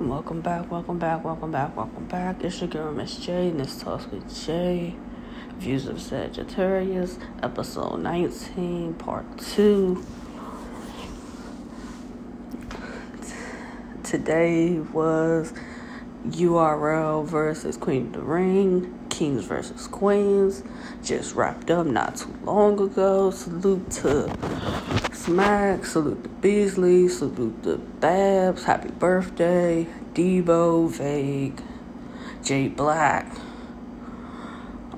Welcome back, welcome back, welcome back, welcome back. It's your girl Miss J, and this talks with Jay. Views of Sagittarius, episode 19, part 2. Today was URL versus Queen of the Ring, Kings versus Queens. Just wrapped up not too long ago. Salute to Smack, salute to Beasley, salute to Babs, happy birthday, Debo, Vague, Jay Black,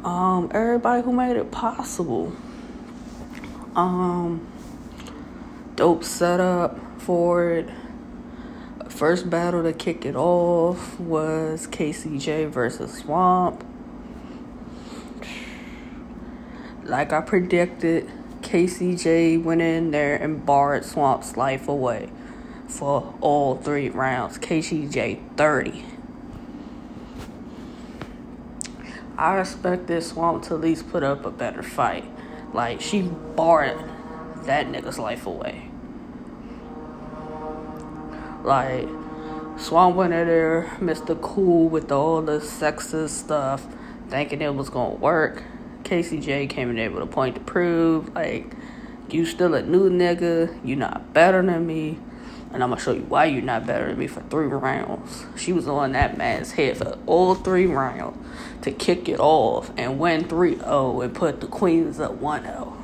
um, everybody who made it possible. Um, dope setup for it. First battle to kick it off was KCJ versus Swamp. Like I predicted, KCJ went in there and barred Swamp's life away for all three rounds. KCJ 30. I expected Swamp to at least put up a better fight. Like, she barred that nigga's life away. Like, Swamp went in there, Mr. Cool with all the sexist stuff, thinking it was gonna work. KCJ came in there with a point to prove, like, you still a new nigga, you not better than me, and I'm gonna show you why you're not better than me for three rounds. She was on that man's head for all three rounds to kick it off and win 3 0 and put the Queens up 1 0.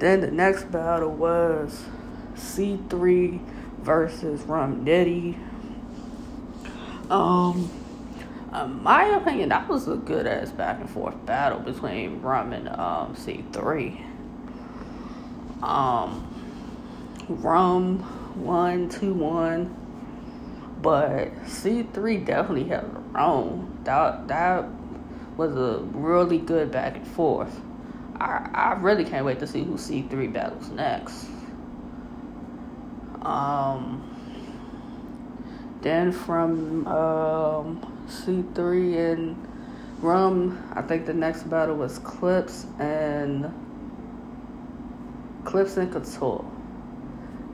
Then the next battle was C3 versus Rum Nitty. Um, in my opinion, that was a good ass back and forth battle between Rum and um, C3. Um, Rum one two one, but C three definitely held her own. That that was a really good back and forth. I I really can't wait to see who C three battles next. Um. Then from um, C3 and Rum, I think the next battle was Clips and Clips and Couture.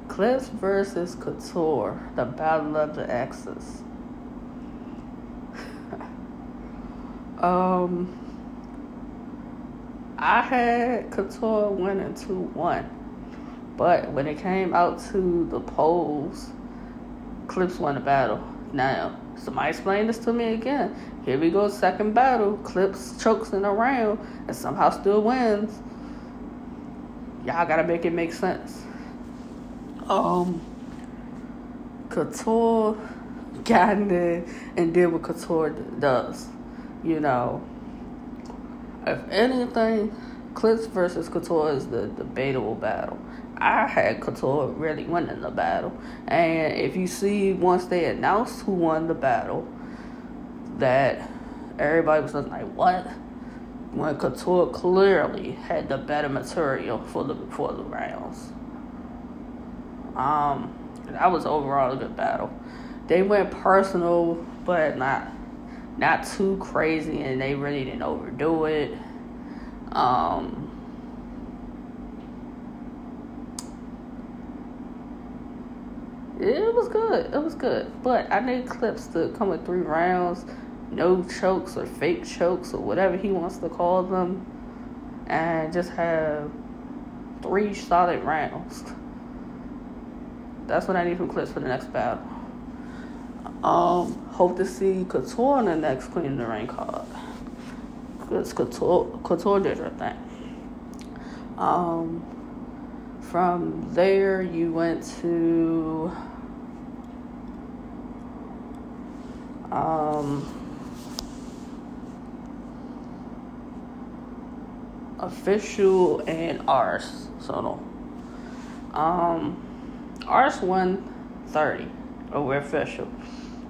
Clips versus Couture, the Battle of the Exes. um, I had Couture winning 2 1. But when it came out to the polls, Clips won the battle. Now, somebody explain this to me again. Here we go, second battle. Clips chokes in a round and somehow still wins. Y'all gotta make it make sense. Um, Couture got in there and did what Couture does. You know, if anything, Clips versus Couture is the debatable battle. I had Couture really winning the battle. And if you see once they announced who won the battle, that everybody was like, what? When Couture clearly had the better material for the for the rounds. Um, that was overall a good battle. They went personal, but not not too crazy, and they really didn't overdo it. Um, it was good. It was good. But I need clips to come with three rounds, no chokes or fake chokes or whatever he wants to call them, and just have three solid rounds. That's what I need from clips for the next battle. Um, hope to see Couture in the next Queen of the Ring card. Because Couture, Couture did her thing. Um, from there, you went to um, official and ours. So, um, ours won 30 over official.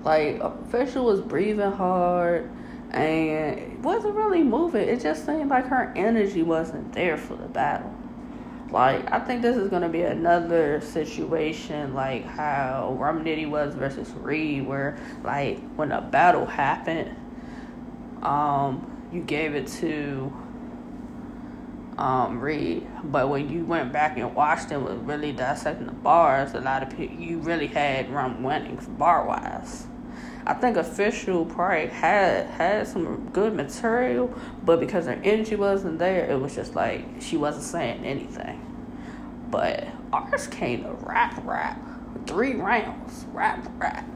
Like, official was breathing hard and wasn't really moving. It just seemed like her energy wasn't there for the battle. Like, I think this is going to be another situation like how Rum Nitty was versus Reed, where, like, when a battle happened, um, you gave it to um, Reed. But when you went back and watched it, with really dissecting the bars, a lot of people you really had Rum winning bar wise. I think official probably had had some good material, but because her energy wasn't there, it was just like she wasn't saying anything. But ours came to rap rap, three rounds, rap rap,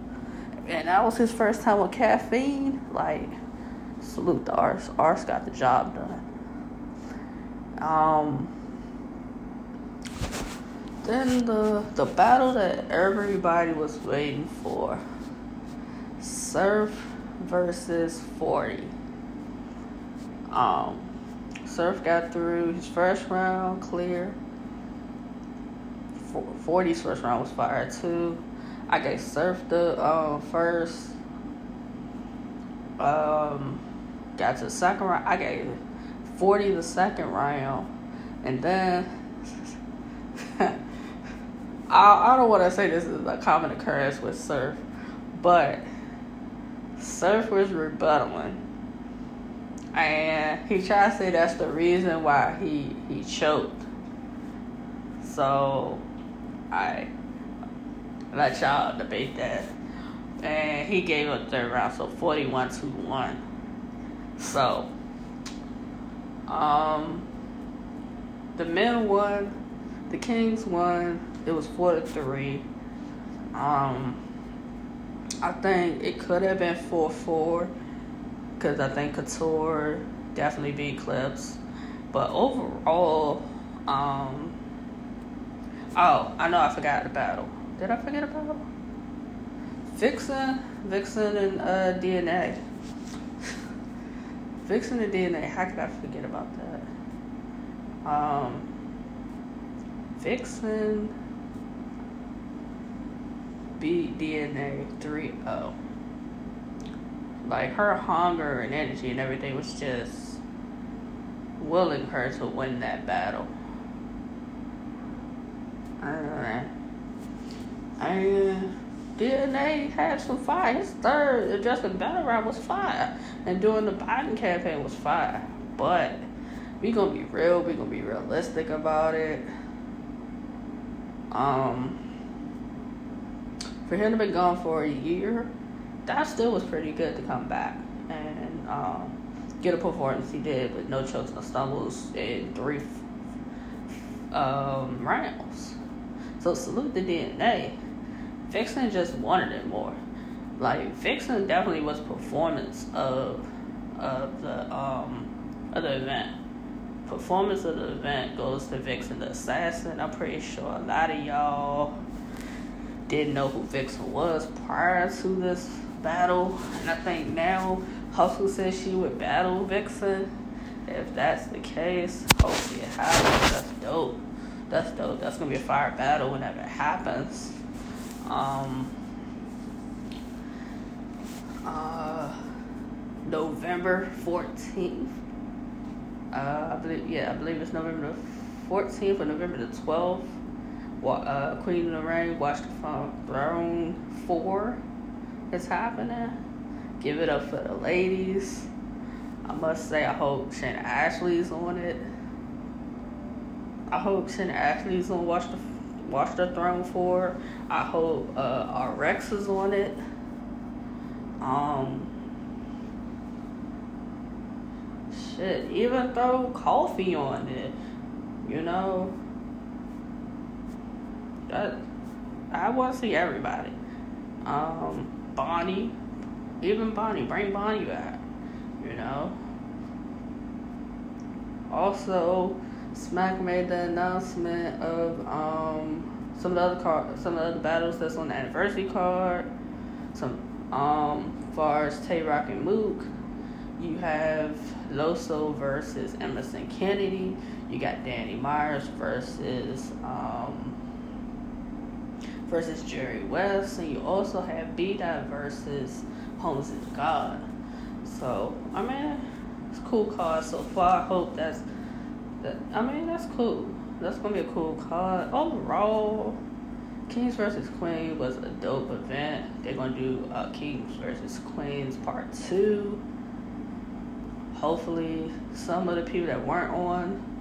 and that was his first time with caffeine. Like, salute to ours. Ours got the job done. Um, then the the battle that everybody was waiting for. Surf versus 40. Um, Surf got through his first round clear. 40's first round was fire too. I gave Surf the um, first. Um, got to the second round. I gave 40 the second round. And then, I, I don't want to say this is a common occurrence with Surf, but Surf was rebuttaling. And he tried to say that's the reason why he, he choked. So, I let y'all debate that. And he gave up third round, so 41 to 1. So, um, the men won, the Kings won. It was four to three. Um, I think it could have been four four, because I think Couture definitely beat Clips, but overall, um, oh, I know I forgot the battle. Did I forget a battle? Vixen, Vixen, and uh, DNA. Vixen and DNA. How could I forget about that? Um, Vixen beat DNA 3 0. Like her hunger and energy and everything was just willing her to win that battle. Uh, and DNA had some fire. His third adjusted battle round was fire. And during the Biden campaign was fire. But we gonna be real, we gonna be realistic about it. Um for him to be gone for a year, that still was pretty good to come back and um, get a performance he did with no chokes, no stumbles in three um, rounds. So salute the DNA. Vixen just wanted it more. Like Vixen definitely was performance of of the um of the event. Performance of the event goes to Vixen the Assassin. I'm pretty sure a lot of y'all didn't know who Vixen was prior to this battle. And I think now Hustle says she would battle Vixen. If that's the case, hopefully it happens. That's dope. That's dope. That's gonna be a fire battle whenever it happens. Um, uh, November 14th. Uh, I believe, yeah, I believe it's November 14th or November the 12th. Uh, Queen of the Ring, Watch the Throne 4 is happening. Give it up for the ladies. I must say, I hope Shannon Ashley's on it. I hope Shannon Ashley's on Watch the Watch the Throne 4. I hope uh, RX is on it. Um, shit, even throw coffee on it. You know, that I want to see everybody. Um, Bonnie, even Bonnie, bring Bonnie back. You know. Also, Smack made the announcement of um some of the other card, some of the other battles that's on the anniversary card. Some um, far as Tay Roc and Mook, you have Loso versus Emerson Kennedy. You got Danny Myers versus um, versus Jerry West, and you also have B Dot versus Holmes is God. So I mean, it's a cool card so far. I hope that's that. I mean, that's cool that's gonna be a cool card. Overall, Kings versus Queen was a dope event. They're gonna do uh, Kings versus Queens part two. Hopefully, some of the people that weren't on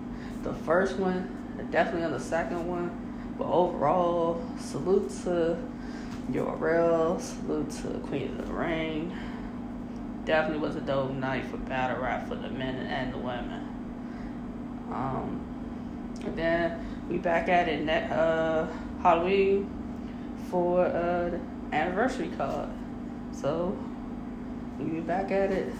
the first one, are definitely on the second one. But overall, salute to URL, salute to Queen of the Ring. Definitely was a dope night for battle rap for the men and the women. Um, and then we back at it next uh, Halloween for uh, anniversary card. So we be back at it.